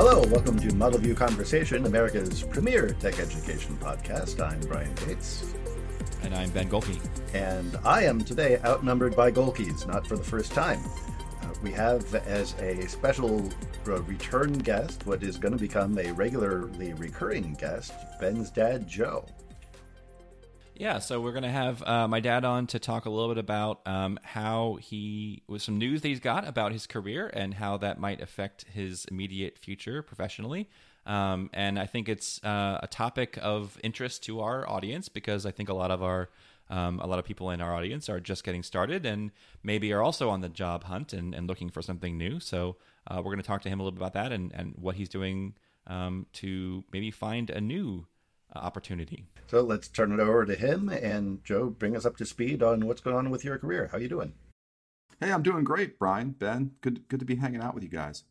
Hello, welcome to Model View Conversation, America's premier tech education podcast. I'm Brian Gates. And I'm Ben Gohlke. And I am today outnumbered by Gohlkes, not for the first time. Uh, we have as a special uh, return guest what is going to become a regularly recurring guest, Ben's dad, Joe. Yeah, so we're going to have uh, my dad on to talk a little bit about um, how he, with some news that he's got about his career and how that might affect his immediate future professionally. Um, and I think it's uh, a topic of interest to our audience because I think a lot of our um, a lot of people in our audience are just getting started and maybe are also on the job hunt and, and looking for something new. So uh, we're going to talk to him a little bit about that and, and what he's doing um, to maybe find a new opportunity. So let's turn it over to him and Joe, bring us up to speed on what's going on with your career. How you doing? Hey, I'm doing great, Brian, Ben. Good, good to be hanging out with you guys.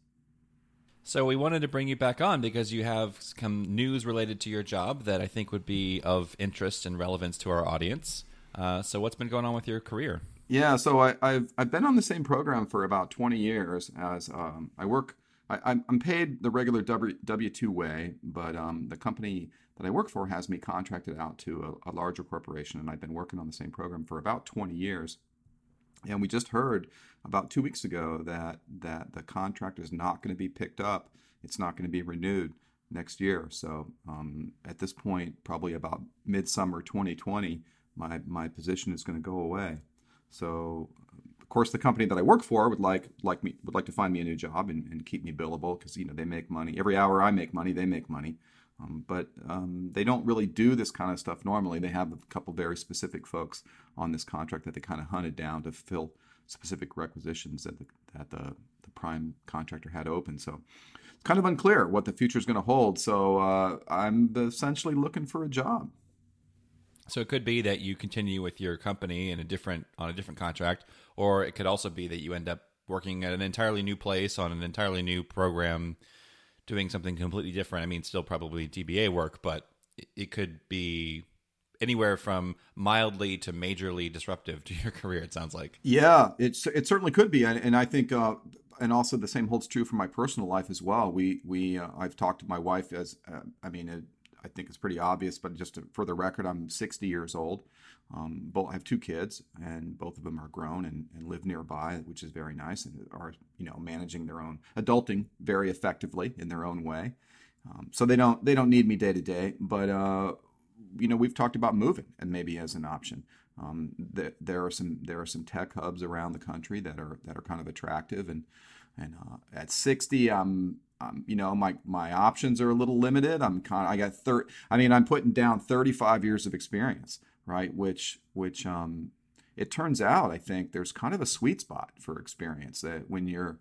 So we wanted to bring you back on because you have some news related to your job that I think would be of interest and relevance to our audience. Uh, so what's been going on with your career? Yeah, so I, have I've been on the same program for about 20 years. As um, I work, I, am paid the regular W two way, but um, the company that I work for has me contracted out to a, a, larger corporation, and I've been working on the same program for about 20 years. And we just heard about two weeks ago that that the contract is not going to be picked up. It's not going to be renewed next year. So um, at this point, probably about midsummer 2020, my my position is going to go away. So of course, the company that I work for would like like me would like to find me a new job and, and keep me billable because you know they make money every hour I make money they make money. Um, but um, they don't really do this kind of stuff normally. They have a couple very specific folks on this contract that they kind of hunted down to fill specific requisitions that the, that the, the prime contractor had open. So it's kind of unclear what the future is going to hold. So uh, I'm essentially looking for a job. So it could be that you continue with your company in a different on a different contract, or it could also be that you end up working at an entirely new place on an entirely new program doing something completely different. I mean, still probably DBA work, but it could be anywhere from mildly to majorly disruptive to your career. It sounds like. Yeah, it's it certainly could be, and, and I think. Uh, and also the same holds true for my personal life as well. We we uh, I've talked to my wife as uh, I mean it, I think it's pretty obvious, but just to, for the record, I'm 60 years old. Um, both I have two kids, and both of them are grown and, and live nearby, which is very nice, and are you know managing their own adulting very effectively in their own way. Um, so they don't they don't need me day to day, but uh, you know we've talked about moving and maybe as an option. Um, the, there are some there are some tech hubs around the country that are that are kind of attractive, and and uh, at 60, I'm um, you know my my options are a little limited. I'm kind of I got third. I mean I'm putting down 35 years of experience right? Which which um, it turns out I think there's kind of a sweet spot for experience that when you're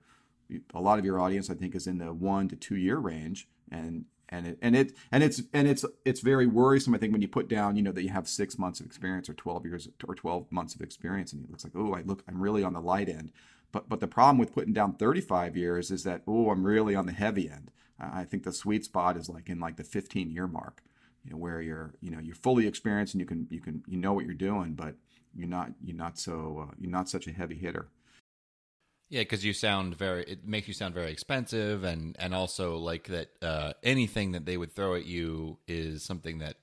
a lot of your audience I think is in the one to two year range and and it and it and it's and it's it's very worrisome I think when you put down you know that you have six months of experience or 12 years or 12 months of experience and it looks like oh I look I'm really on the light end. But but the problem with putting down 35 years is that oh I'm really on the heavy end. I think the sweet spot is like in like the 15 year mark you know, where you're you know you're fully experienced and you can you can you know what you're doing, but you're not you're not so uh, you're not such a heavy hitter. Yeah, because you sound very. It makes you sound very expensive, and and also like that. Uh, anything that they would throw at you is something that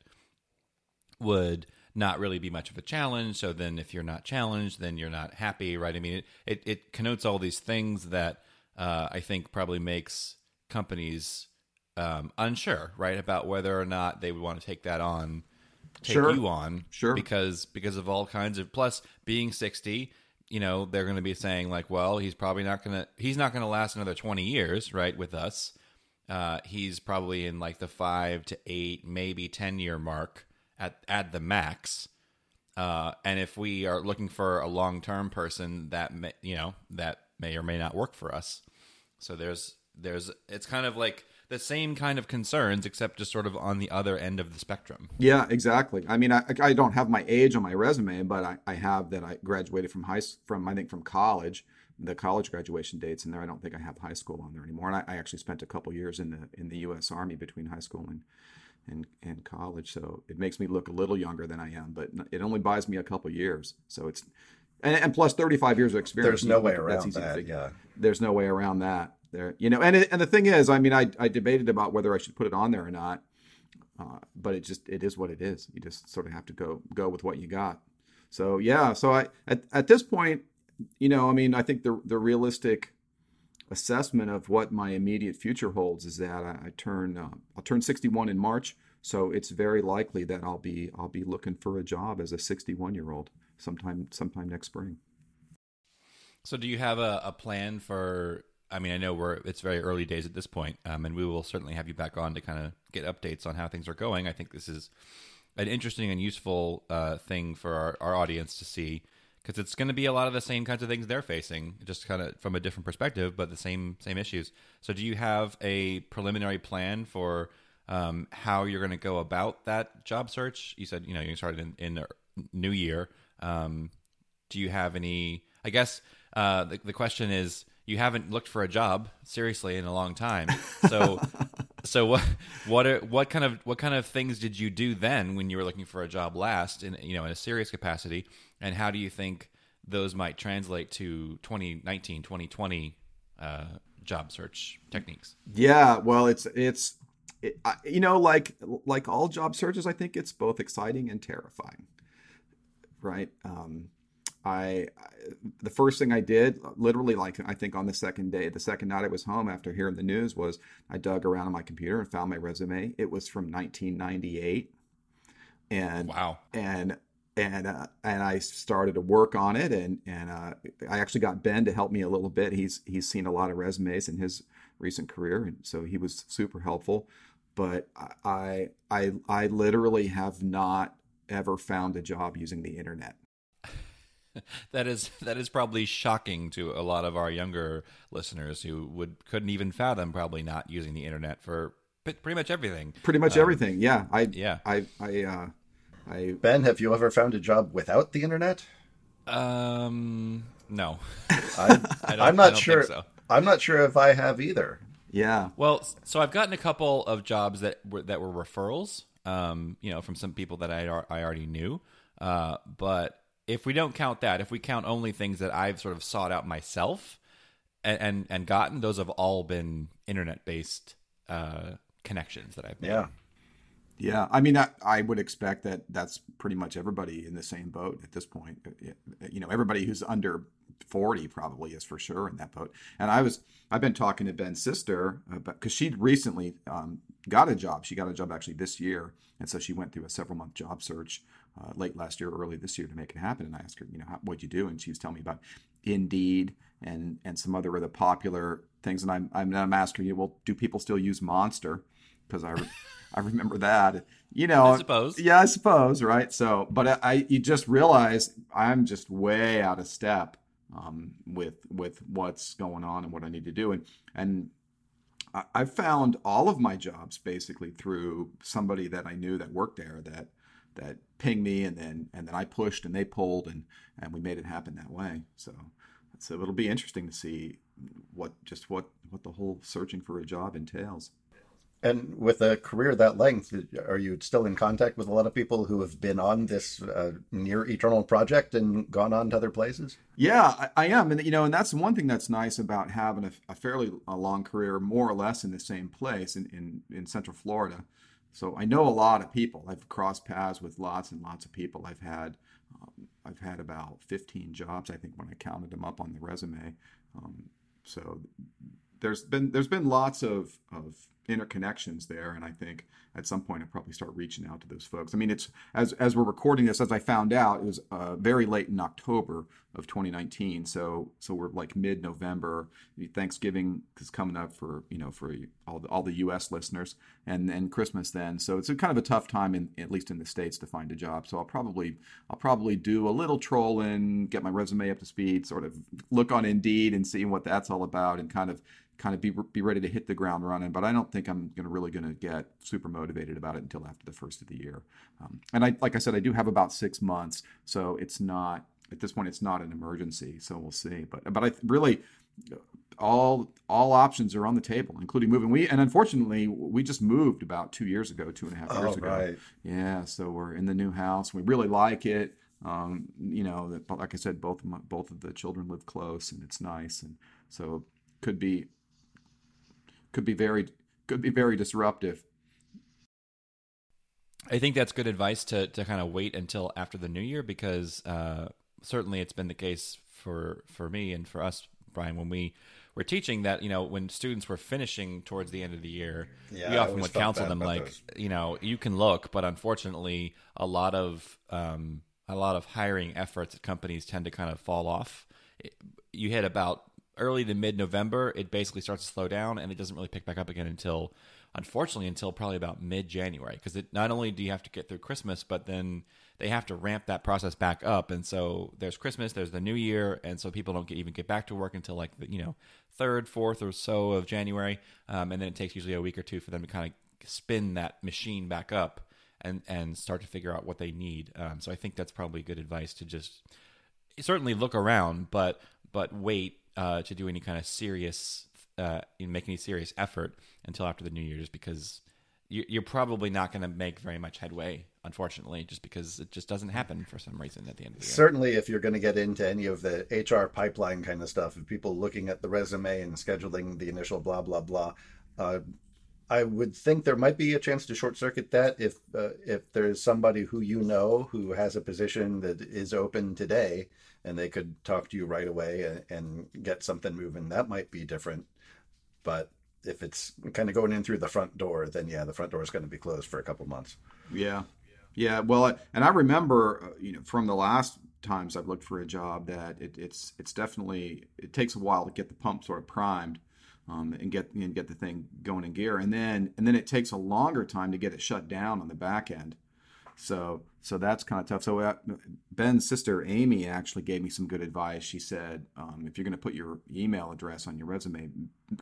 would not really be much of a challenge. So then, if you're not challenged, then you're not happy, right? I mean, it it, it connotes all these things that uh, I think probably makes companies um, unsure, right, about whether or not they would want to take that on, take sure. you on, sure, because because of all kinds of plus being sixty, you know, they're going to be saying like, well, he's probably not going to he's not going to last another twenty years, right, with us. Uh, he's probably in like the five to eight, maybe ten year mark at at the max. Uh, and if we are looking for a long term person, that may, you know that may or may not work for us. So there's there's it's kind of like the same kind of concerns, except just sort of on the other end of the spectrum. Yeah, exactly. I mean, I, I don't have my age on my resume, but I, I have that I graduated from high from I think from college, the college graduation dates in there. I don't think I have high school on there anymore. And I, I actually spent a couple years in the in the U.S. Army between high school and and, and college, so it makes me look a little younger than I am. But it only buys me a couple years, so it's and, and plus 35 years of experience. There's no way around that. Yeah. There's no way around that there, you know, and it, and the thing is, I mean, I I debated about whether I should put it on there or not, uh, but it just it is what it is. You just sort of have to go go with what you got. So yeah, so I at at this point, you know, I mean, I think the the realistic assessment of what my immediate future holds is that I, I turn uh, I'll turn 61 in March, so it's very likely that I'll be I'll be looking for a job as a 61 year old sometime sometime next spring. So, do you have a, a plan for? I mean, I know we're it's very early days at this point, um, and we will certainly have you back on to kind of get updates on how things are going. I think this is an interesting and useful uh, thing for our, our audience to see because it's going to be a lot of the same kinds of things they're facing, just kind of from a different perspective, but the same same issues. So, do you have a preliminary plan for um, how you're going to go about that job search? You said you know you started in, in the new year. Um, do you have any? I guess uh, the, the question is you haven't looked for a job seriously in a long time. So, so what what are, what kind of what kind of things did you do then when you were looking for a job last in you know in a serious capacity? And how do you think those might translate to 2019, 2020 uh, job search techniques? Yeah, well, it's it's it, you know like like all job searches, I think it's both exciting and terrifying, right? Um, I, the first thing I did, literally, like I think on the second day, the second night I was home after hearing the news, was I dug around on my computer and found my resume. It was from 1998, and wow, and and uh, and I started to work on it, and and uh, I actually got Ben to help me a little bit. He's he's seen a lot of resumes in his recent career, and so he was super helpful. But I I I literally have not ever found a job using the internet. that is that is probably shocking to a lot of our younger listeners who would couldn't even fathom probably not using the internet for pretty much everything. Pretty much um, everything. Yeah. I yeah. I I uh I Ben, have you ever found a job without the internet? Um no. I, I am not sure so. I'm not sure if I have either. Yeah. Well, so I've gotten a couple of jobs that were that were referrals um, you know, from some people that I I already knew. Uh, but if we don't count that, if we count only things that I've sort of sought out myself and and, and gotten, those have all been internet based uh, connections that I've made. Yeah. Yeah, I mean, I, I, would expect that that's pretty much everybody in the same boat at this point. You know, everybody who's under 40 probably is for sure in that boat. And I was, I've been talking to Ben's sister because she'd recently um, got a job. She got a job actually this year. And so she went through a several month job search uh, late last year, early this year to make it happen. And I asked her, you know, how, what'd you do? And she was telling me about Indeed and and some other of the popular things. And I'm I'm, I'm asking you, well, do people still use Monster? Because I. I remember that. You know, I suppose. Yeah, I suppose, right? So, but I, I you just realize I'm just way out of step um, with with what's going on and what I need to do, and and I, I found all of my jobs basically through somebody that I knew that worked there that that pinged me and then and then I pushed and they pulled and and we made it happen that way. So so it'll be interesting to see what just what what the whole searching for a job entails. And with a career that length, are you still in contact with a lot of people who have been on this uh, near eternal project and gone on to other places? Yeah, I, I, am, and you know, and that's one thing that's nice about having a, a fairly a long career, more or less in the same place in, in in Central Florida. So I know a lot of people. I've crossed paths with lots and lots of people. I've had um, I've had about 15 jobs, I think, when I counted them up on the resume. Um, so there's been there's been lots of of interconnections there and i think at some point i'll probably start reaching out to those folks. I mean it's as as we're recording this as i found out it was uh, very late in october of 2019 so so we're like mid-november. Thanksgiving is coming up for you know for all the, all the us listeners and and christmas then. So it's kind of a tough time in at least in the states to find a job. So i'll probably i'll probably do a little trolling get my resume up to speed sort of look on indeed and see what that's all about and kind of kind of be be ready to hit the ground running. But I don't think I'm to really going to get super motivated about it until after the first of the year. Um, and I, like I said, I do have about six months, so it's not at this point it's not an emergency. So we'll see. But but I really all all options are on the table, including moving. We and unfortunately we just moved about two years ago, two and a half years oh, ago. Right. Yeah, so we're in the new house. We really like it. Um, you know, like I said, both of my, both of the children live close, and it's nice, and so could be could be very could be very disruptive. I think that's good advice to to kind of wait until after the new year because uh, certainly it's been the case for for me and for us, Brian, when we were teaching that you know when students were finishing towards the end of the year, Yeah, we often would counsel them like those. you know you can look, but unfortunately a lot of um, a lot of hiring efforts at companies tend to kind of fall off. You hit about early to mid November, it basically starts to slow down, and it doesn't really pick back up again until, unfortunately, until probably about mid January. Because not only do you have to get through Christmas, but then they have to ramp that process back up, and so there's Christmas, there's the New Year, and so people don't get, even get back to work until like the, you know third, fourth or so of January, um, and then it takes usually a week or two for them to kind of spin that machine back up and and start to figure out what they need. Um, so I think that's probably good advice to just certainly look around, but but wait uh, to do any kind of serious, uh, make any serious effort until after the new year, just because you- you're probably not going to make very much headway, unfortunately, just because it just doesn't happen for some reason at the end of the year. Certainly, if you're going to get into any of the HR pipeline kind of stuff, of people looking at the resume and scheduling the initial blah blah blah, uh, I would think there might be a chance to short circuit that if uh, if there's somebody who you know who has a position that is open today, and they could talk to you right away and, and get something moving. That might be different, but if it's kind of going in through the front door, then yeah, the front door is going to be closed for a couple months. Yeah, yeah. Well, and I remember, uh, you know, from the last times I've looked for a job that it, it's it's definitely it takes a while to get the pump sort of primed. Um, and get and get the thing going in gear, and then and then it takes a longer time to get it shut down on the back end. So so that's kind of tough. So uh, Ben's sister Amy actually gave me some good advice. She said, um, if you're going to put your email address on your resume,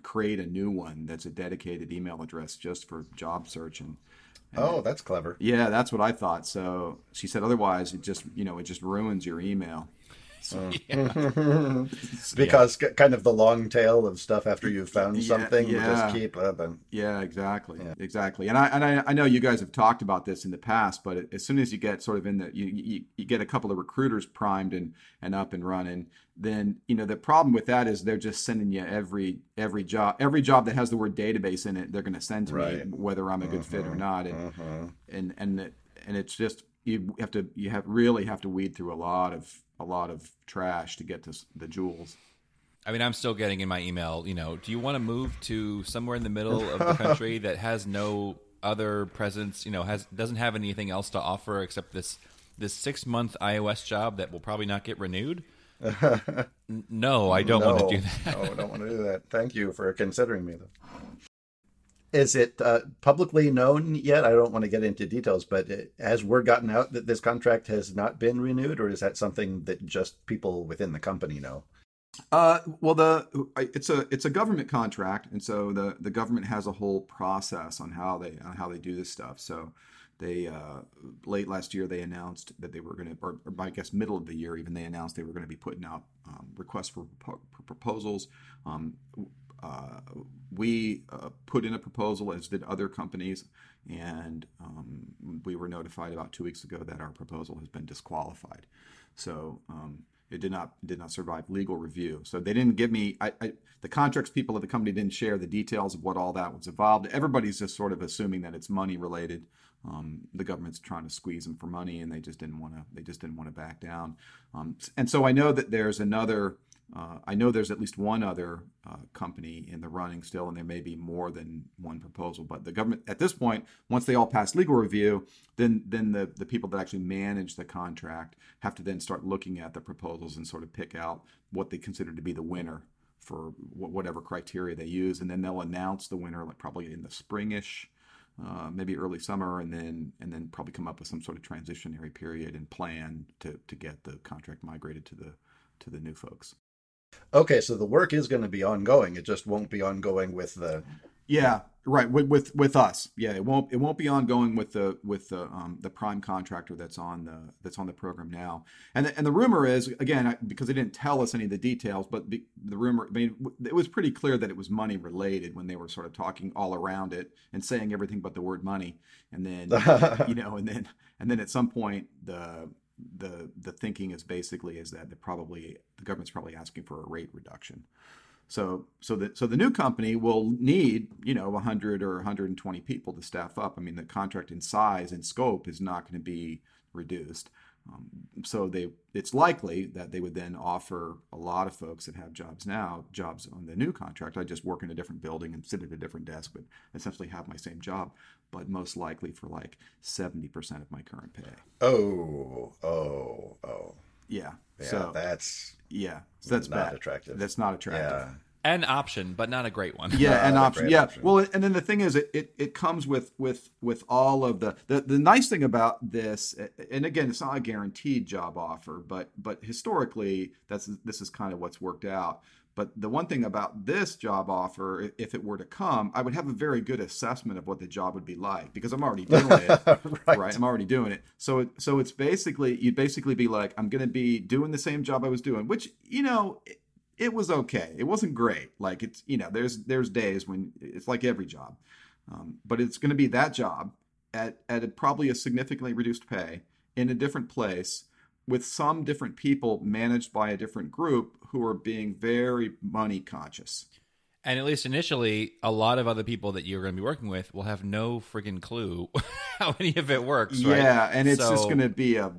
create a new one that's a dedicated email address just for job search and Oh, that's clever. yeah, that's what I thought. So she said, otherwise, it just you know it just ruins your email. because k- kind of the long tail of stuff after you've found something will yeah. just keep up and Yeah, exactly, exactly. And I and I, I know you guys have talked about this in the past, but as soon as you get sort of in the you, you, you get a couple of recruiters primed and and up and running, then you know the problem with that is they're just sending you every every job every job that has the word database in it, they're going to send to Right. me whether I'm a good fit or not. And uh-huh. and and it, and it's just you have to you have really have to weed through a lot of a lot of trash to get to the jewels. I mean, I'm still getting in my email, you know, do you want to move to somewhere in the middle of the country that has no other presence, you know, has doesn't have anything else to offer except this this 6-month iOS job that will probably not get renewed? No, I don't want to do that. no, I don't want to do that. Thank you for considering me, though. Is it uh, publicly known yet? I don't want to get into details, but it, has word gotten out that this contract has not been renewed, or is that something that just people within the company know? Uh, well, the it's a it's a government contract, and so the the government has a whole process on how they on how they do this stuff. So they uh, late last year they announced that they were going to, or, or I guess middle of the year even they announced they were going to be putting out um, requests for, for proposals. Um, we uh, put in a proposal, as did other companies, and um, we were notified about two weeks ago that our proposal has been disqualified. So um, it did not did not survive legal review. So they didn't give me I, I, the contracts people at the company didn't share the details of what all that was involved. Everybody's just sort of assuming that it's money related. Um, the government's trying to squeeze them for money, and they just didn't want to. They just didn't want to back down. Um, and so I know that there's another. Uh, I know there's at least one other uh, company in the running still, and there may be more than one proposal. But the government, at this point, once they all pass legal review, then then the, the people that actually manage the contract have to then start looking at the proposals and sort of pick out what they consider to be the winner for wh- whatever criteria they use, and then they'll announce the winner like probably in the springish, uh, maybe early summer, and then and then probably come up with some sort of transitionary period and plan to to get the contract migrated to the to the new folks. Okay, so the work is going to be ongoing. It just won't be ongoing with the. Yeah, right. With with with us, yeah, it won't it won't be ongoing with the with the um, the prime contractor that's on the that's on the program now. And the, and the rumor is again because they didn't tell us any of the details, but the, the rumor I mean it was pretty clear that it was money related when they were sort of talking all around it and saying everything but the word money. And then you know, and then and then at some point the the the thinking is basically is that probably the government's probably asking for a rate reduction. So so the so the new company will need you know 100 or 120 people to staff up. I mean the contract in size and scope is not going to be reduced. Um, so they it's likely that they would then offer a lot of folks that have jobs now jobs on the new contract. I just work in a different building and sit at a different desk, but essentially have my same job, but most likely for like 70% of my current pay. Oh, oh, oh. Yeah. Yeah, so that's yeah, so that's not bad. attractive. That's not attractive. Yeah. An option, but not a great one. yeah an option yeah option. well and then the thing is it, it it comes with with with all of the, the the nice thing about this and again it's not a guaranteed job offer but but historically that's this is kind of what's worked out but the one thing about this job offer if it were to come i would have a very good assessment of what the job would be like because i'm already doing it Right. right. i'm already doing it so it, so it's basically you'd basically be like i'm going to be doing the same job i was doing which you know it, was okay it wasn't great like it's you know there's there's days when it's like every job um, but it's going to be that job at at a, probably a significantly reduced pay in a different place with some different people managed by a different group who are being very money conscious And at least initially, a lot of other people that you're going to be working with will have no friggin' clue how any of it works. right? Yeah, and it's just going to be a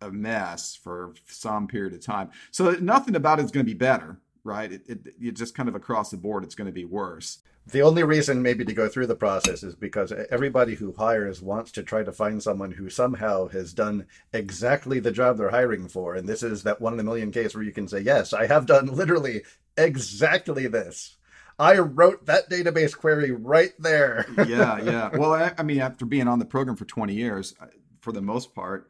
a mess for some period of time. So nothing about it's going to be better, right? It, it, it just kind of across the board, it's going to be worse. The only reason maybe to go through the process is because everybody who hires wants to try to find someone who somehow has done exactly the job they're hiring for. And this is that one in a million case where you can say, yes, I have done literally exactly this. I wrote that database query right there. yeah, yeah. Well, I, I mean, after being on the program for 20 years, for the most part,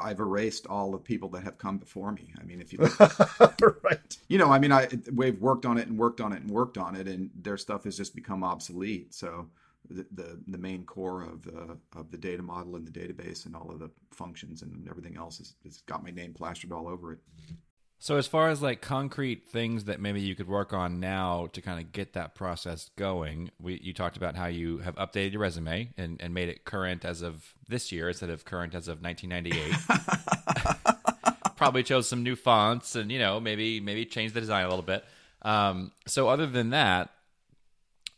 I've erased all the people that have come before me. I mean, if you right. you know, I mean, I we've worked on it and worked on it and worked on it, and their stuff has just become obsolete. So the the, the main core of the of the data model and the database and all of the functions and everything else has got my name plastered all over it. So, as far as like concrete things that maybe you could work on now to kind of get that process going, we, you talked about how you have updated your resume and, and made it current as of this year instead of current as of 1998. Probably chose some new fonts and you know maybe maybe change the design a little bit. Um, so, other than that,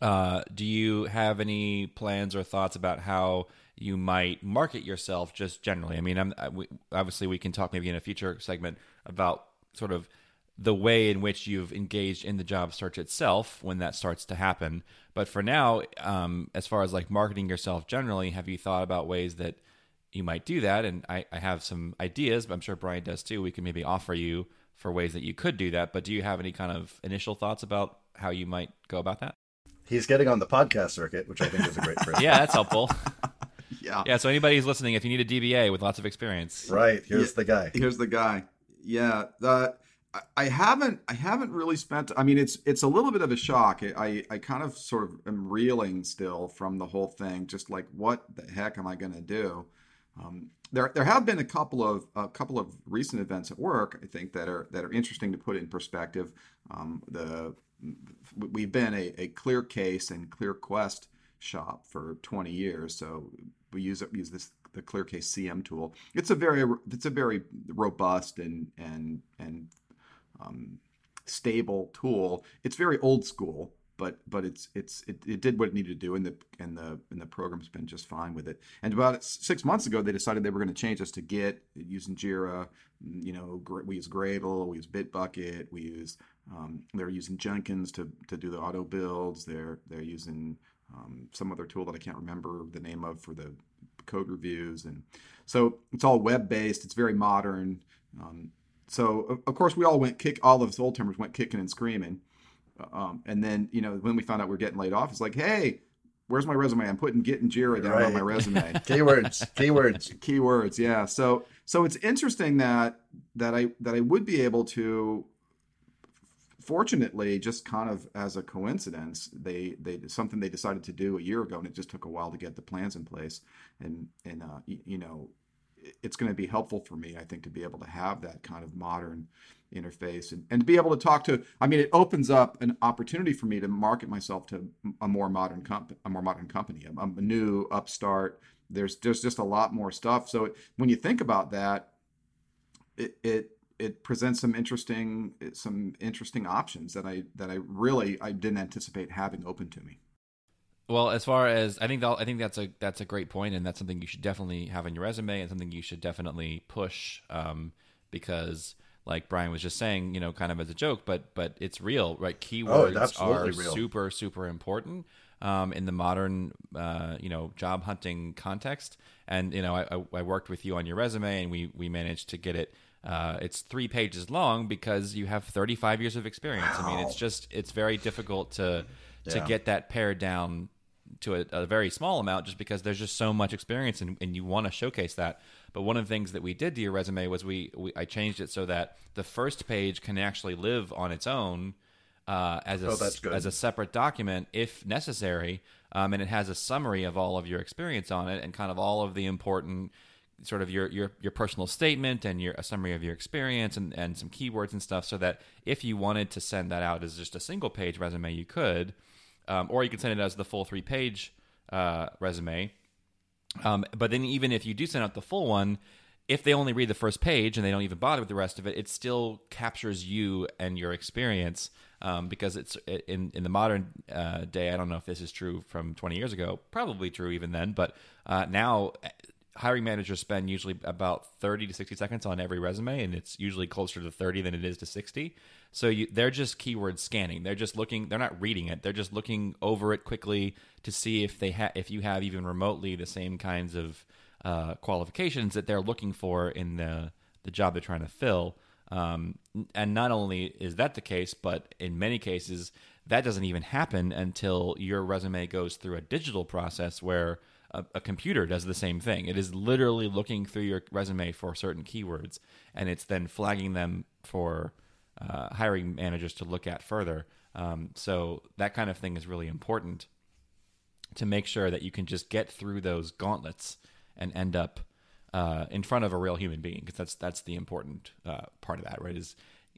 uh, do you have any plans or thoughts about how you might market yourself just generally? I mean, I'm, I, we, obviously we can talk maybe in a future segment about sort of the way in which you've engaged in the job search itself when that starts to happen. But for now, um, as far as like marketing yourself generally, have you thought about ways that you might do that? And I, I have some ideas, but I'm sure Brian does too. We can maybe offer you for ways that you could do that. But do you have any kind of initial thoughts about how you might go about that? He's getting on the podcast circuit, which I think is a great first. Yeah, that's helpful. Yeah. yeah, so anybody who's listening, if you need a DBA with lots of experience, Right. Here's Yeah. the guy. Here's the guy. Yeah, the I- haven't I haven't really spent. I mean, it's it's a little bit of a shock. I I, I kind of sort of am reeling still from the whole thing. Just like what the heck am I going to do? Um, there there have been a couple of a couple of recent events at work. I think that are that are interesting to put in perspective. Um, the we've been a, a ClearCase and ClearQuest shop for 20 years so we use use this the clearcase cm tool. It's a very it's a very robust and and and um, stable tool. It's very old school but but it's it's it, it did what it needed to do and the and the and the program's been just fine with it. And about six months ago they decided they were going to change us to git using jira. You know we use gradle we use bitbucket we use um, they're using jenkins to to do the auto builds. They're they're using um, some other tool that i can't remember the name of for the code reviews and so it's all web based it's very modern. Um, so of- of course we all went kick all of us old timers went kicking and screaming. Um, and then you know when we found out we are getting laid off it's like hey where's my resume? I'm putting git and jira down on my resume. Keywords. Keywords. keywords yeah. So so it's interesting that that i that i would be able to fortunately just kind of as a coincidence they they something they decided to do a year ago and it just took a while to get the plans in place. And and uh, you, you know it's going to be helpful for me i think to be able to have that kind of modern interface and, and to be able to talk to i mean it opens up an opportunity for me to market myself to a more modern comp- a more modern company a, a new upstart. There's there's just a lot more stuff. So when you think about that it it it presents some interesting some interesting options that I that I really I didn't anticipate having open to me. Well, as far as I think, I think that's a that's a great point, and that's something you should definitely have on your resume, and something you should definitely push, um, because like Brian was just saying, you know, kind of as a joke, but but it's real, right? Keywords oh, are real. super super important um, in the modern, uh, you know, job hunting context. And you know, I, I worked with you on your resume, and we we managed to get it. Uh, it's three pages long because you have 35 years of experience. Wow. I mean, it's just it's very difficult to to yeah. get that pared down to a, a, very small amount just because there's just so much experience and, and you want to showcase that. But one of the things that we did to your resume was we, we I changed it so that the first page can actually live on its own uh, as a oh, as a separate document if necessary, um, and it has a summary of all of your experience on it and kind of all of the important sort of your your your personal statement and your a summary of your experience and and some keywords and stuff so that if you wanted to send that out as just a single page resume you could um, or you can send it as the full three page uh, resume. Um, but then, even if you do send out the full one, if they only read the first page and they don't even bother with the rest of it, it still captures you and your experience um, because it's in in the modern uh, day. I don't know if this is true from 20 years ago, probably true even then, but uh, now hiring managers spend usually about 30 to 60 seconds on every resume and it's usually closer to 30 than it is to 60 so you, they're just keyword scanning. They're just looking they're not reading it. They're just looking over it quickly to see if they have if you have even remotely the same kinds of uh, qualifications that they're looking for in the the job they're trying to fill. Um, and not only is that the case but in many cases that doesn't even happen until your resume goes through a digital process where a, a, computer does the same thing. It is literally looking through your resume for certain keywords, and it's then flagging them for uh, hiring managers to look at further. Um, so that kind of thing is really important to make sure that you can just get through those gauntlets and end up uh, in front of a real human being, because that's that's the important uh, part of that, right? Is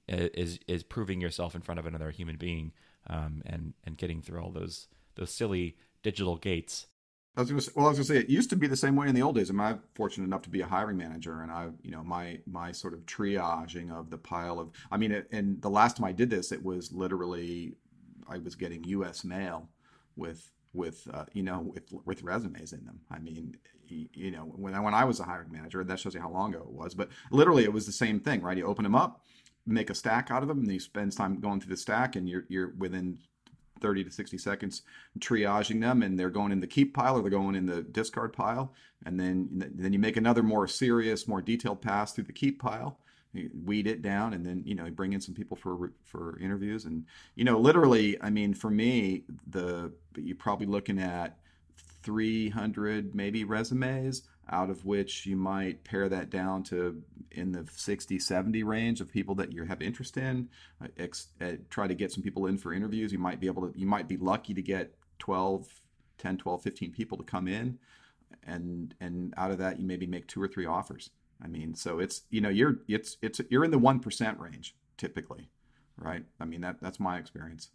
is is proving yourself in front of another human being um, and and getting through all those those silly digital gates I was say, well, I was to say it used to be the same way in the old days. Am I fortunate enough to be a hiring manager, and I, you know, my my sort of triaging of the pile of, I mean, and the last time I did this, it was literally, I was getting U.S. mail with with uh, you know with with resumes in them. I mean, you know, when I, when I was a hiring manager, that shows you how long ago it was. But literally, it was the same thing, right? You open them up, make a stack out of them, and you spend time going through the stack, and you're you're within 30 to 60 seconds triaging them and they're going in the keep pile or they're going in the discard pile. And then then you make another more serious more detailed pass through the keep pile. Weed it down and then you know bring in some people for for interviews. And you know literally i mean for me the you're probably looking at 300 maybe resumes out of which you might pare that down to in the 60 70 range of people that you have interest in. Uh, ex, uh, try to get some people in for interviews. You might be able to you might be lucky to get 12 10 12 15 people to come in. And and out of that you maybe make two or three offers. I mean so it's you know you're it's it's you're in the 1% range typically right? I mean that that's my experience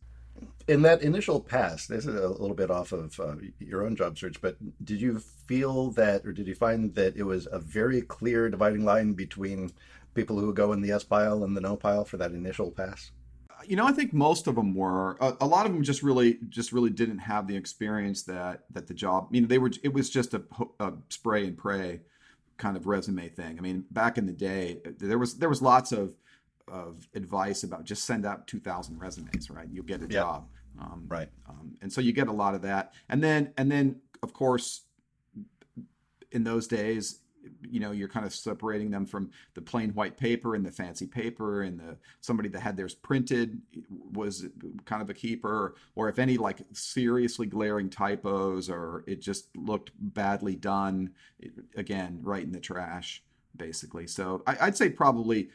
in that initial pass, this is a little bit off of uh, your own job search, but did you feel that, or did you find that it was a very clear dividing line between people who go in the S pile and the no pile for that initial pass? You know, I think most of them were. A, a lot of them just really, just really didn't have the experience that that the job. You know, they were. It was just a, a spray and pray kind of resume thing. I mean, back in the day, there was there was lots of of advice about just send out 2000 resumes right? You'll get a yep. job. Um, right. um, and so you get a lot of that. And then and then of course in those days you know you're kind of separating them from the plain white paper and the fancy paper and the somebody that had theirs printed was kind of a keeper. Or if any like seriously glaring typos or it just looked badly done it, again right in the trash basically. So I, would say probably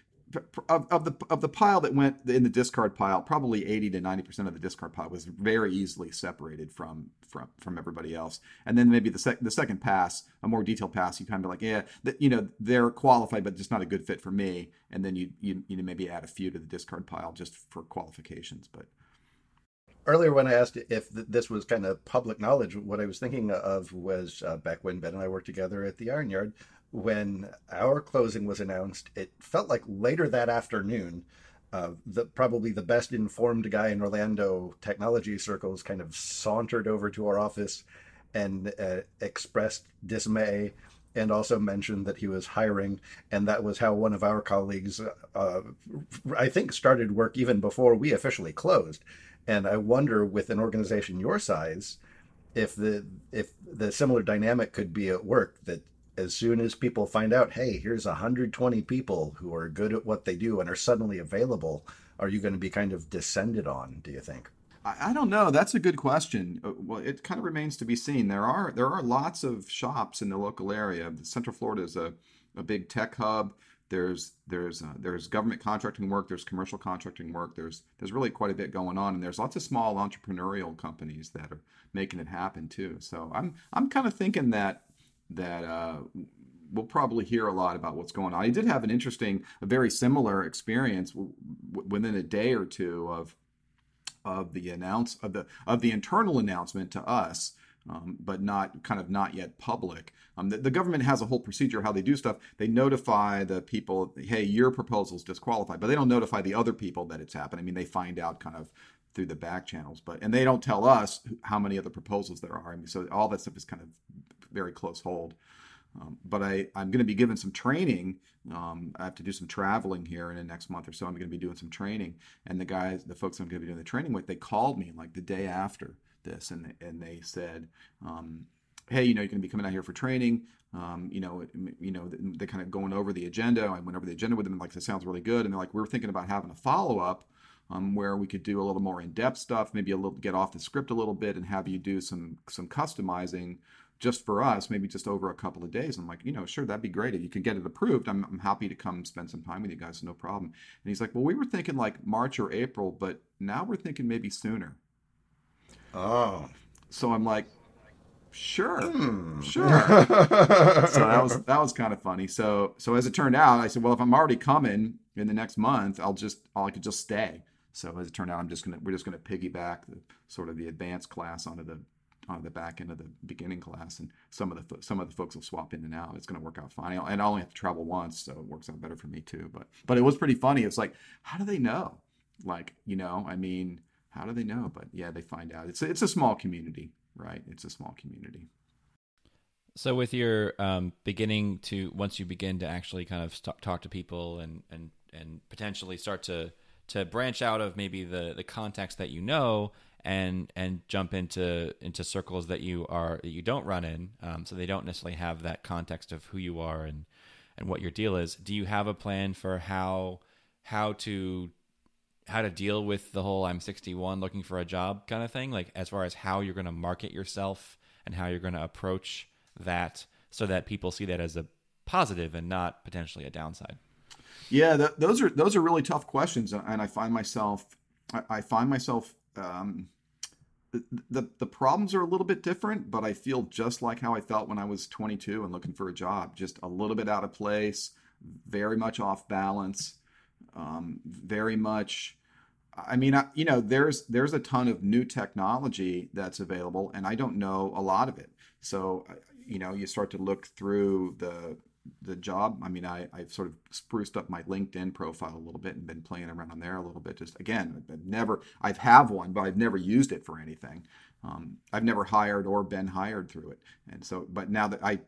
of, of the of the pile that went in the discard pile, probably 80 to 90 percent of the discard pile was very easily separated from from from everybody else. And then maybe the sec- the second pass, a more detailed pass, you kind of like, yeah, that you know they're qualified, but just not a good fit for me. And then you you you know maybe add a few to the discard pile just for qualifications. But earlier when I asked if th- this was kind of public knowledge, what I was thinking of was uh, back when Ben and I worked together at the Iron Yard when our closing was announced, it felt like later that afternoon. Uh, the probably the best informed guy in Orlando technology circles kind of sauntered over to our office and uh, expressed dismay and also mentioned that he was hiring and that was how one of our colleagues uh, i think started work even before we officially closed and i wonder with an organization your size if the if the similar dynamic could be at work that as soon as people find out, hey, here's 120 people who are good at what they do and are suddenly available, are you going to be kind of descended on? Do you think? I don't know. That's a good question. Uh, well, it kind of remains to be seen. There are there are lots of shops in the local area. Central Florida is a, a big tech hub. There's there's uh, there's government contracting work. There's commercial contracting work. There's there's really quite a bit going on, and there's lots of small entrepreneurial companies that are making it happen too. So I'm I'm kind of thinking that that uh, we'll probably hear a lot about what's going on. I did have an interesting, a very similar experience w- within a day or two of of the announce of the of the internal announcement to us. Um, but not kind of not yet public. Um, the, the, government has a whole procedure how they do stuff. They notify the people, hey, your proposal is disqualified, but they don't notify the other people that it's happened. I mean, they find out kind of through the back channels, but and they don't tell us how many other proposals there are. I mean, so all that stuff is kind of very close hold. Um, but I, I'm going to be given some training. Um, I have to do some traveling here in the next month or so. I'm going to be doing some training. And the guys, the folks I'm going to be doing the training with, they called me like the day after this and, and they said, um, hey, you know, you're going to be coming out here for training. Um, you know, you know, they kind of going over the agenda. I went over the agenda with them and like, this sounds really good. And they're like, we're thinking about having a follow up um, where we could do a little more in-depth stuff, maybe a little get off the script a little bit, and have you do some some customizing just for us, maybe just over a couple of days. I'm like, you know, sure, that'd be great. If you can get it approved, I'm, I'm happy to come spend some time with you guys, no problem. And he's like, well, we were thinking like March or April, but now we're thinking maybe sooner. Oh. So I'm like, sure, hmm. sure. so that was that was kind of funny. So so as it turned out, I said, well, if I'm already coming in the next month, I'll just I could just stay. So as it turned out, I'm just gonna we're just gonna piggyback the sort of the advanced class onto the on the back end of the beginning class, and some of the some of the folks will swap in and out. It's going to work out fine, and I only have to travel once, so it works out better for me too. But but it was pretty funny. It's like, how do they know? Like you know, I mean, how do they know? But yeah, they find out. It's it's a small community, right? It's a small community. So with your um, beginning to once you begin to actually kind of st- talk to people and and and potentially start to to branch out of maybe the the context that you know and and jump into into circles that you are that you don't run in, um, so they don't necessarily have that context of who you are and and what your deal is. Do you have a plan for how how to how to deal with the whole I'm 61 looking for a job kind of thing? Like as far as how you're going to market yourself and how you're going to approach that so that people see that as a positive and not potentially a downside. Yeah, th- those are those are really tough questions, and I find myself I, I find myself um, the the problems are a little bit different, but I feel just like how I felt when I was 22 and looking for a job, just a little bit out of place, very much off balance, um, very much. I mean, I, you know, there's there's a ton of new technology that's available, and I don't know a lot of it. So, you know, you start to look through the the job. I mean, I, I've sort of spruced up my LinkedIn profile a little bit and been playing around on there a little bit. Just again, I've never, I've have one, but I've never used it for anything. Um, I've never hired or been hired through it. And so, but now that I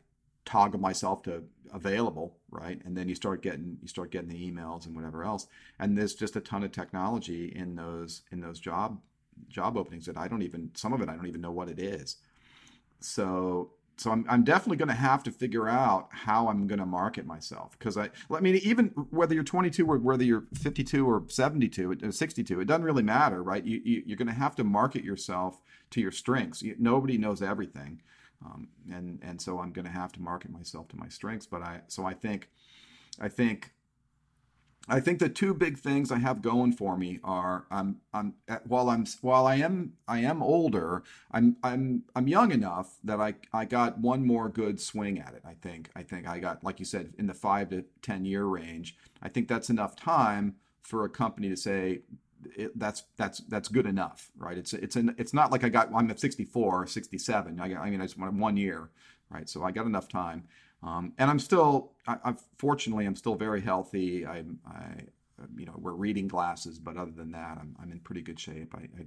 toggle myself to available, right, and then you start getting, you start getting the emails and whatever else, and there's just a ton of technology in those in those job job openings that I don't even, some of it I don't even know what it is. So so I'm, I'm definitely going to have to figure out how I'm going to market myself because I, I mean, even whether you're 22 or whether you're 52 or 72 or 62, it doesn't really matter, right? You, you, are going to have to market yourself to your strengths. You, nobody knows everything. Um, and, and so I'm going to have to market myself to my strengths. But I, so I think, I think I think the two big things I have going for me are I'm I'm while I'm while I am I am older I'm I'm I'm young enough that I I got one more good swing at it I think. I think I got like you said in the 5 to 10 year range. I think that's enough time for a company to say it, that's that's that's good enough right? It's it's an, it's not like I got I'm at 64 or 67 I, I mean I just want one year right? So I got enough time Um, and I'm still, I, I'm fortunately, I'm still very healthy. I'm, I, you know, we're reading glasses, but other than that, I'm, I'm in pretty good shape. I, I,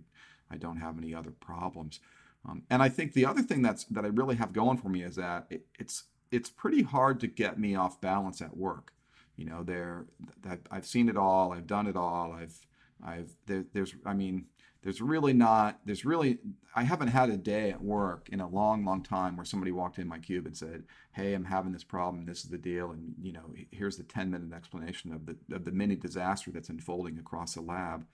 I don't have any other problems. Um, and I think the other thing that's that I really have going for me is that it, it's it's pretty hard to get me off balance at work. You know, there I've seen it all. I've done it all. I've I've there, there's I mean there's really not there's really i haven't had a day at work in a long long time where somebody walked in my cube and said hey i'm having this problem. This is the deal. And you know here's the 10 minute explanation of the of the mini disaster that's unfolding across the lab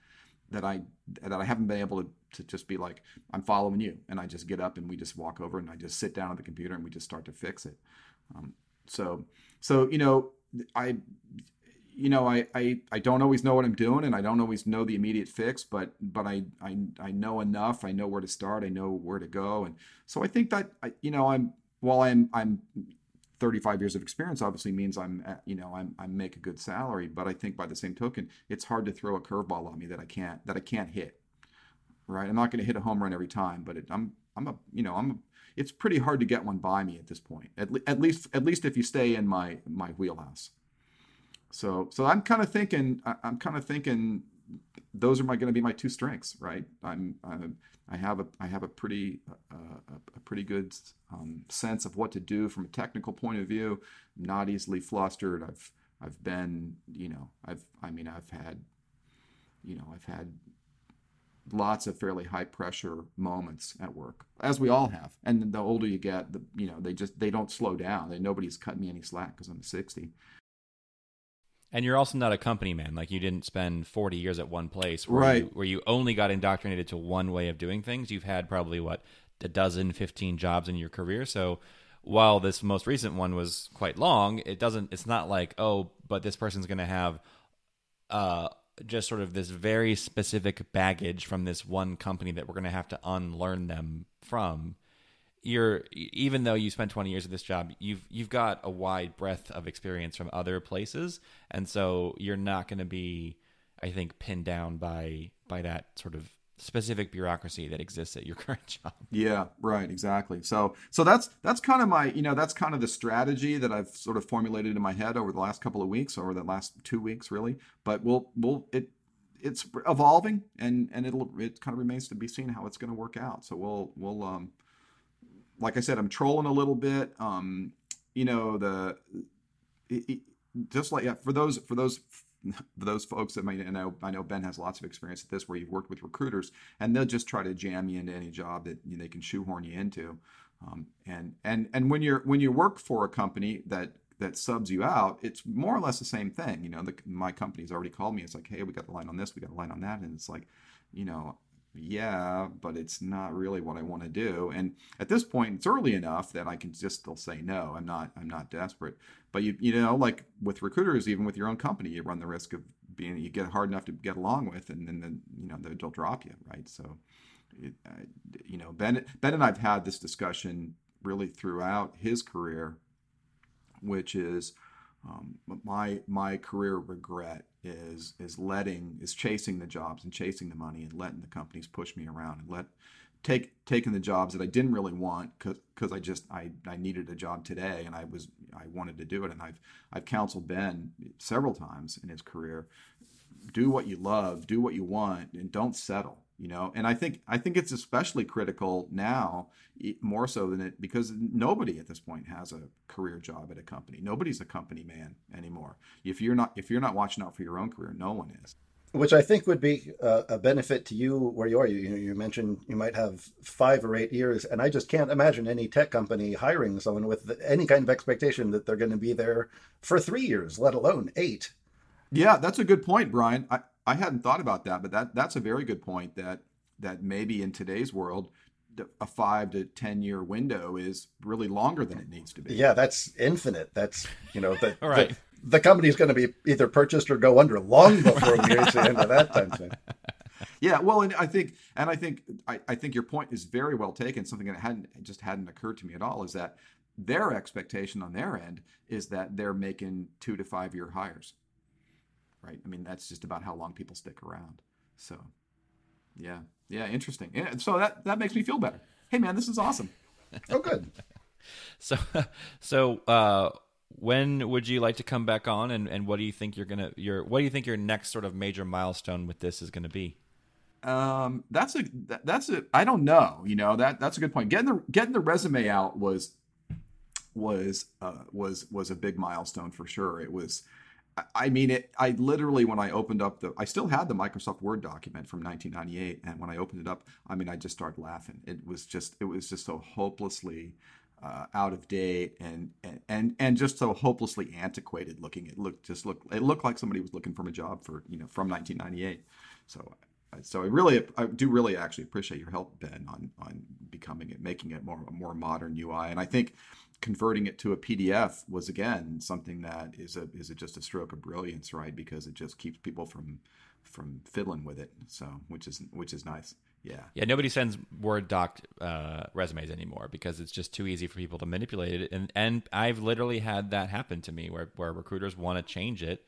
that i that i haven't been able to, to just be like i'm following you. And i just get up and we just walk over and i just sit down at the computer and we just start to fix it. Um, so so you know i you know, I, I, I don't always know what I'm doing and I don't always know the immediate fix, but but I, I I know enough. I know where to start. I know where to go. And so I think that you know, I'm while I'm I'm 35 years of experience obviously means I'm uh, you know I'm I make a good salary, but I think by the same token, it's hard to throw a curveball on me that I can't that I can't hit. Right? I'm not going to hit a home run every time, but it, I'm I'm a you know I'm a, it's pretty hard to get one by me at this point. At, le- at least at least if you stay in my my wheelhouse. So so I'm kind of thinking I'm kind of thinking those are my going to be my two strengths, right? I'm, I'm I have a I have a pretty uh, a pretty good um, sense of what to do from a technical point of view. I'm not easily flustered. I've I've been you know I've I mean I've had you know I've had lots of fairly high pressure moments at work as we all have and the older you get the you know they just they don't slow down they nobody's cut me any slack because i'm 60 and you're also not a company man. Like you didn't spend 40 years at one place where, right. you, where you only got indoctrinated to one way of doing things. You've had probably what a dozen, 15 jobs in your career. So while this most recent one was quite long, it doesn't. It's not like oh, but this person's going to have uh, just sort of this very specific baggage from this one company that we're going to have to unlearn them from you're even though you spent 20 years at this job you've you've got a wide breadth of experience from other places. And so you're not going to be i think pinned down by by that sort of specific bureaucracy that exists at your current job. Yeah right exactly. So so that's that's kind of my you know that's kind of the strategy that i've sort of formulated in my head over the last couple of weeks or the last two weeks really. But we'll we'll it it's evolving and and it'll it kind of remains to be seen how it's going to work out. So we'll we'll um like I said, I'm trolling a little bit. Um, you know, the it, it, just like yeah, for those for those for those folks that might know, I know Ben has lots of experience at this, where you've worked with recruiters, and they'll just try to jam you into any job that you know, they can shoehorn you into. Um, and and and when you're when you work for a company that that subs you out, it's more or less the same thing. You know, the, my company's already called me. It's like, hey, we got the line on this, we got a line on that, and it's like, you know, yeah, but it's not really what I want to do. And at this point, it's early enough that I can just still say no. I'm not. I'm not desperate. But you, you know, like with recruiters, even with your own company, you run the risk of being you get hard enough to get along with, and then the, you know they'll drop you, right? So, it, you know, Ben, Ben and I've had this discussion really throughout his career, which is um, my my career regret is is letting is chasing the jobs and chasing the money and letting the companies push me around and let take taking the jobs that I didn't really want because I just I, I needed a job today and I was I wanted to do it. And I've I've counseled Ben several times in his career do what you love do what you want and don't settle you know and i think i think it's especially critical now more so than it because nobody at this point has a career job at a company nobody's a company man anymore if you're not if you're not watching out for your own career no one is which I think would be a, a benefit to you where you are. You, you, know, you mentioned you might have five or eight years, and I just can't imagine any tech company hiring someone with any kind of expectation that they're going to be there for three years, let alone eight. Yeah, that's a good point, Brian. I, I hadn't thought about that, but that that's a very good point. That that maybe in today's world, a five to ten year window is really longer than it needs to be. Yeah, that's infinite. That's you know the, right. the, the company's going to be either purchased or go under long before we reach the end of that time frame. Yeah, well, and I think, and I think, I, I think your point is very well taken. Something that hadn't just hadn't occurred to me at all is that their expectation on their end is that they're making two to five year hires right? I mean, that's just about how long people stick around. So, yeah, yeah, interesting. Yeah, so that that makes me feel better. Hey, man, this is awesome. oh, good. so, so uh, when would you like to come back on, and, and what do you think you're gonna your what do you think your next sort of major milestone with this is going to be? Um, that's a that's a I don't know. You know that that's a good point. Getting the getting the resume out was was uh, was was a big milestone for sure. It was. I mean, it. I literally, when I opened up the, I still had the Microsoft Word document from 1998, and when I opened it up, I mean, I just started laughing. It was just, it was just so hopelessly uh, out of date and, and and just so hopelessly antiquated looking. It looked just looked it looked like somebody was looking for a job for you know from 1998. So so I really I do really actually appreciate your help Ben on on becoming it making it more a more modern UI and I think converting it to a PDF was again something that is a is a, just a stroke of brilliance right because it just keeps people from from fiddling with it so which is which is nice. Yeah. Yeah. Nobody sends Word doc uh, resumes anymore because it's just too easy for people to manipulate it. And and I've literally had that happen to me where where recruiters want to change it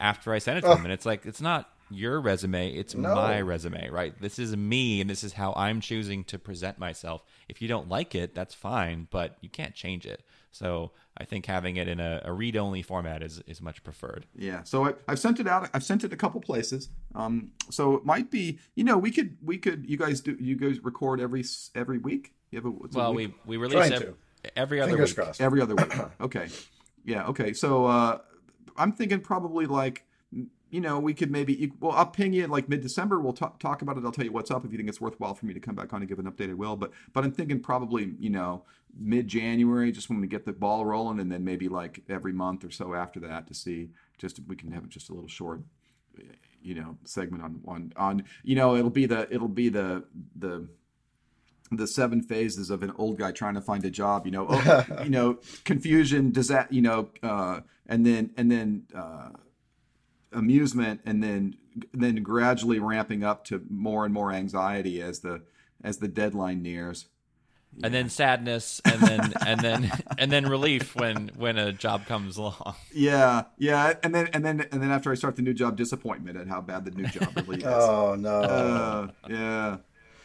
after I send it to them, and it's like it's not your resume, it's no. my resume, right? This is me, and this is how I'm choosing to present myself. If you don't like it, that's fine, but you can't change it. So I think having it in a, a read-only format is, is much preferred. Yeah. So I, have sent it out. I've sent it a couple places. Um, so it might be, you know, we could we could you guys do you guys record every every week. You have a, well, a we we release every, every, other Fingers week. Crossed. Every other week. okay. Yeah. Okay. So uh, I'm thinking probably like you know, we could maybe, well, I'll ping you like mid December. We'll t- talk about it. I'll tell you what's up. If you think it's worthwhile for me to come back on and give an update, I will. But, but I'm thinking probably, you know, mid January, just when we get the ball rolling, and then maybe like every month or so after that to see just if we can have just a little short, you know, segment on on on. You know, it'll be the it'll be the the the seven phases of an old guy trying to find a job you know oh, you know confusion does that you know uh, and then and then uh, amusement and then then gradually ramping up to more and more anxiety as the as the deadline nears. Yeah. and then sadness and then and then and then relief when when a job comes along. Yeah yeah and then and then and then after i start the new job disappointment at how bad the new job really is. Oh no. Uh, yeah.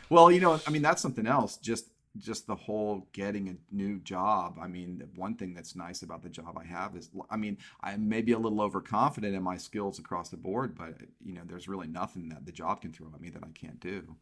Well you know i mean that's something else just just the whole getting a new job. I mean, one thing that's nice about the job I have is, I mean, I may be a little overconfident in my skills across the board, but you know, there's really nothing that the job can throw at me that I can't do.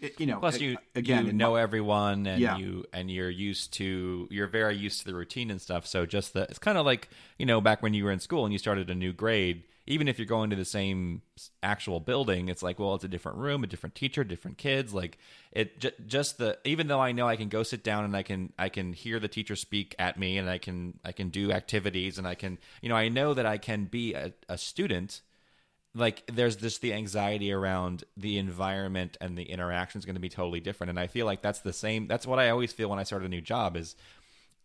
It, you know, plus you again you know my, everyone and yeah. you and you're used to you're very used to the routine and stuff. So just the it's kind of like you know back when you were in school and you started a new grade even if you're going to the same actual building, it's like, well, it's a different room, a different teacher, different kids. Like it j- just the even though I know I can go sit down and I can I can hear the teacher speak at me and I can I can do activities and I can you know I know that I can be a, a student. Like there's just the anxiety around the environment and the interaction is going to be totally different. And I feel like that's the same. That's what I always feel when I start a new job. Is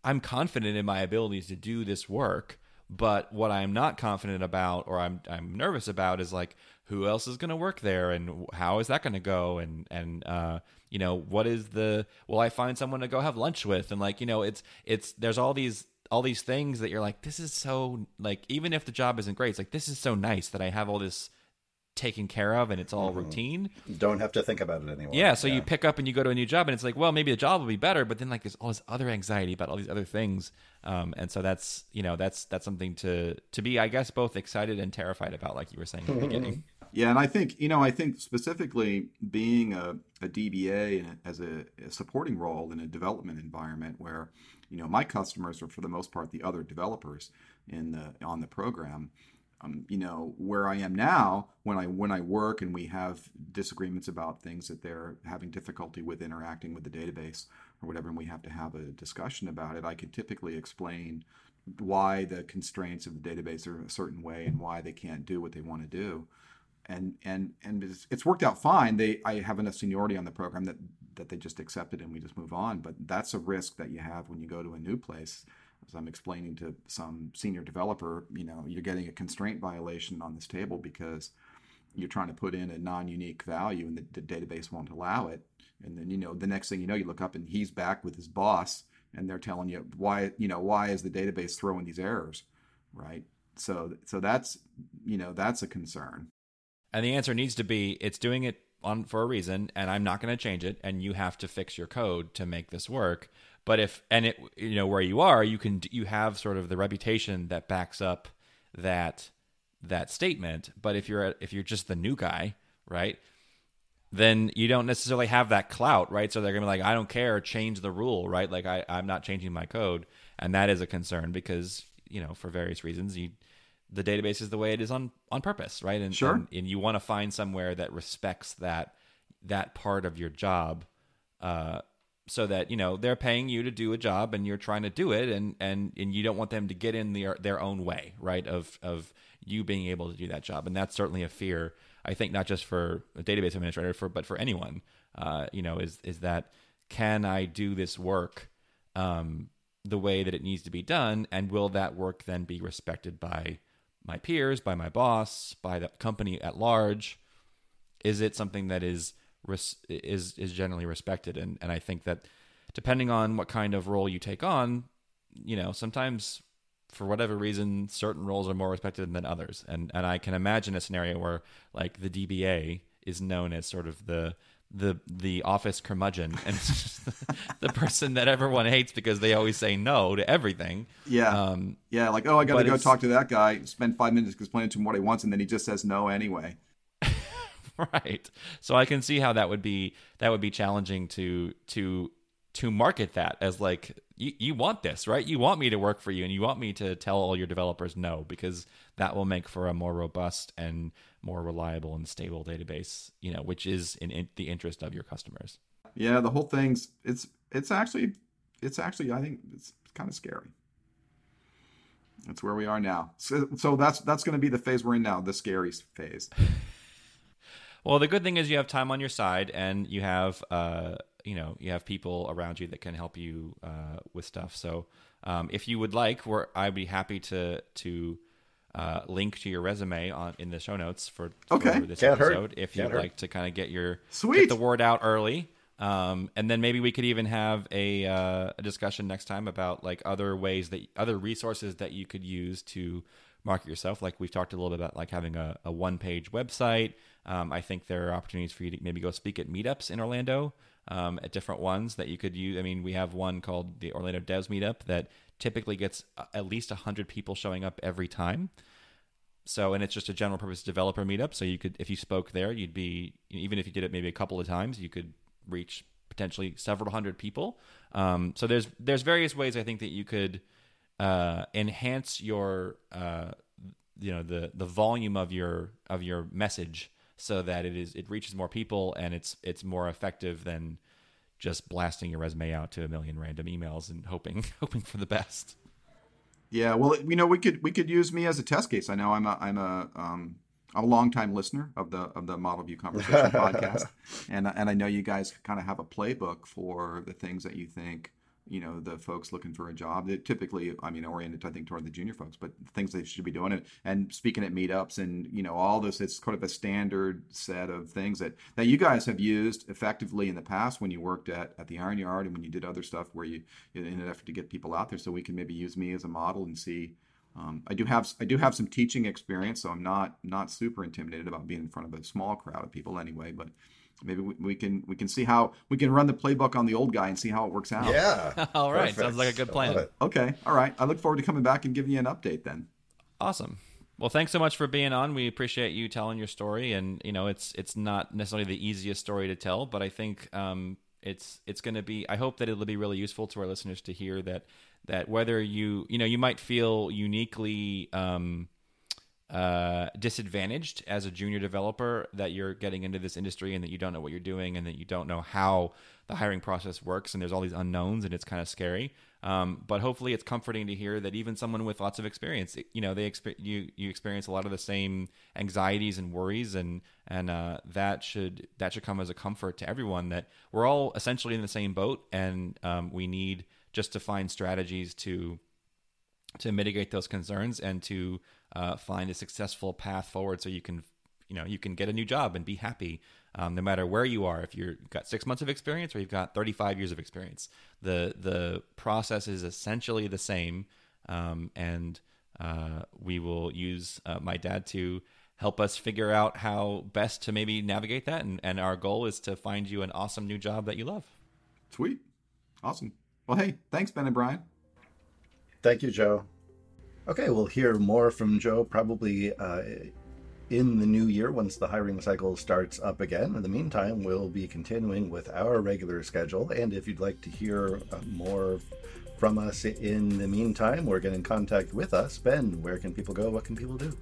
I'm confident in my abilities to do this work but what I'm not confident about, or I'm I'm nervous about, is like who else is going to work there, and how is that going to go, and and uh, you know what is the will I find someone to go have lunch with, and like you know it's it's there's all these all these things that you're like this is so like even if the job isn't great, it's like this is so nice that I have all this taken care of and it's all mm-hmm. routine. Don't have to think about it anymore. Yeah, so yeah. you pick up and you go to a new job and it's like, well, maybe the job will be better, but then like there's all this other anxiety about all these other things. Um, and so that's you know that's that's something to to be I guess both excited and terrified about, like you were saying in the beginning. Yeah, and I think you know I think specifically being a, a DBA as a, a supporting role in a development environment where you know my customers are for the most part the other developers in the on the program um, you know where I am now when I when I work and we have disagreements about things that they're having difficulty with interacting with the database or whatever, and we have to have a discussion about it. I could typically explain why the constraints of the database are a certain way and why they can't do what they want to do, and and and it's, it's worked out fine. They I have enough seniority on the program that that they just accept it and we just move on. But that's a risk that you have when you go to a new place as I'm explaining to some senior developer, you know, you're getting a constraint violation on this table because you're trying to put in a non-unique value and the, the, database won't allow it. And then, you know, the next thing you know, you look up and he's back with his boss and they're telling you why, you know, why is the database throwing these errors, right? So, so that's, you know, that's a concern. And the answer needs to be it's doing it on for a reason, and I'm not going to change it, and you have to fix your code to make this work. But if and it you know where you are, you can you have sort of the reputation that backs up that that statement. But if you're if you're just the new guy, right? Then you don't necessarily have that clout, right? So they're gonna be like, I don't care, change the rule, right? Like I, I'm not changing my code. And that is a concern because, you know, for various reasons, you the database is the way it is on on purpose, right? And Sure. and, and you want to find somewhere that respects that that part of your job, uh, so that you know they're paying you to do a job and you're trying to do it, and and and you don't want them to get in their their own way, right? Of of you being able to do that job, and that's certainly a fear. I think not just for a database administrator, for but for anyone, uh, you know, is is that can I do this work? Um, the way that it needs to be done and will that work then be respected by my peers by my boss by the company at large is it something that is res- is is generally respected and and I think that depending on what kind of role you take on you know sometimes for whatever reason certain roles are more respected than others and and I can imagine a scenario where like the DBA is known as sort of the the the office curmudgeon and the, the person that everyone hates because they always say no to everything Yeah. um yeah. Like, oh, I got to go it's- talk to that guy, spend five minutes explaining to him what he wants, and then he just says no anyway. right so i can see how that would be that would be challenging to to to market that as like you, you want this right you want me to work for you and you want me to tell all your developers no because that will make for a more robust and more reliable and stable database you know which is in, in the interest of your customers Yeah, the whole thing's it's it's actually it's actually I think it's kind of scary. That's where we are now. So, so that's that's going to be the phase we're in now, the scary phase. Well, the good thing is you have time on your side, and you have uh, you know you have people around you that can help you uh, with stuff. So um, if you would like, we're, I'd be happy to to uh, link to your resume on in the show notes for, Okay. for this Can't hurt. episode. If Can't you'd hurt. like to kind of get your Sweet. get the word out early. Um, and then maybe we could even have a, uh, a discussion next time about like other ways that other resources that you could use to market yourself. Like we've talked a little bit about like having a, a one page website. Um, I think there are opportunities for you to maybe go speak at meetups in Orlando um, at different ones that you could use. I mean, we have one called the Orlando Devs Meetup that typically gets uh, at least 100 people showing up every time. So, and it's just a general purpose developer meetup. So you could, if you spoke there, you'd be, even if you did it maybe a couple of times, you could reach potentially several hundred people. Um, so there's, there's various ways I think that you could uh, enhance your, uh, you know, the, the volume of your, of your message so that it is, it reaches more people and it's, it's more effective than just blasting your resume out to a million random emails and hoping, hoping for the best. Yeah, well, you know, we could we could use me as a test case. I know I'm a I'm a um, I'm a longtime listener of the of the Model View Conversation podcast, and and I know you guys kind of have a playbook for the things that you think you know the folks looking for a job. They typically, I mean, oriented I think toward the junior folks, but things they should be doing and and speaking at meetups and you know all this. It's kind of a standard set of things that that you guys have used effectively in the past when you worked at at the Iron Yard and when you did other stuff where you in an effort to get people out there. So we can maybe use me as a model and see. Um, I do have I do have some teaching experience, so I'm not not super intimidated about being in front of a small crowd of people anyway. But maybe we, we can we can see how we can run the playbook on the old guy and see how it works out. Yeah. All right. Perfect. Sounds like a good plan. Okay. All right. I look forward to coming back and giving you an update then. Awesome. Well, thanks so much for being on. We appreciate you telling your story, and you know, it's it's not necessarily the easiest story to tell, but I think um, it's it's going to be. I hope that it'll be really useful to our listeners to hear that that whether you you know you might feel uniquely um, uh, disadvantaged as a junior developer that you're getting into this industry and that you don't know what you're doing and that you don't know how the hiring process works and there's all these unknowns and it's kind of scary. Um, but hopefully, it's comforting to hear that even someone with lots of experience, you know, they exper- you you experience a lot of the same anxieties and worries, and and uh, that should that should come as a comfort to everyone that we're all essentially in the same boat, and um, we need just to find strategies to to mitigate those concerns and to uh, find a successful path forward so you can you know you can get a new job and be happy um, no matter where you are if you've got six months of experience or you've got 35 years of experience the the process is essentially the same um, and uh, we will use uh, my dad to help us figure out how best to maybe navigate that. And, and our goal is to find you an awesome new job that you love. Sweet. Awesome. Well, hey, thanks, Ben and Brian. Thank you, Joe. Okay, we'll hear more from Joe probably uh, in the new year once the hiring cycle starts up again. In the meantime, we'll be continuing with our regular schedule. And if you'd like to hear uh, more from us in the meantime or get in contact with us, Ben, where can people go? What can people do?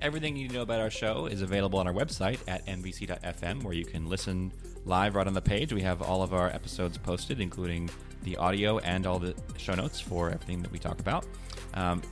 Everything you know about our show is available on our website at mvc.fm, where you can listen live right on the page. We have all of our episodes posted, including the audio and all the show notes for everything that we talk about. Um,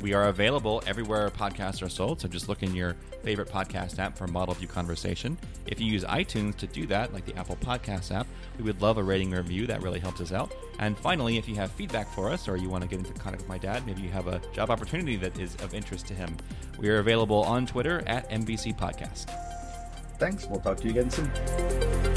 we are available everywhere podcasts are sold, so just look in your favorite podcast app for Model View Conversation. If you use iTunes to do that, like the Apple Podcast app, we would love a rating review. That really helps us out. And finally, if you have feedback for us or you want to get into contact with my dad, maybe you have a job opportunity that is of interest to him, we are available on Twitter at MVC Podcast. Thanks. We'll talk to you again soon.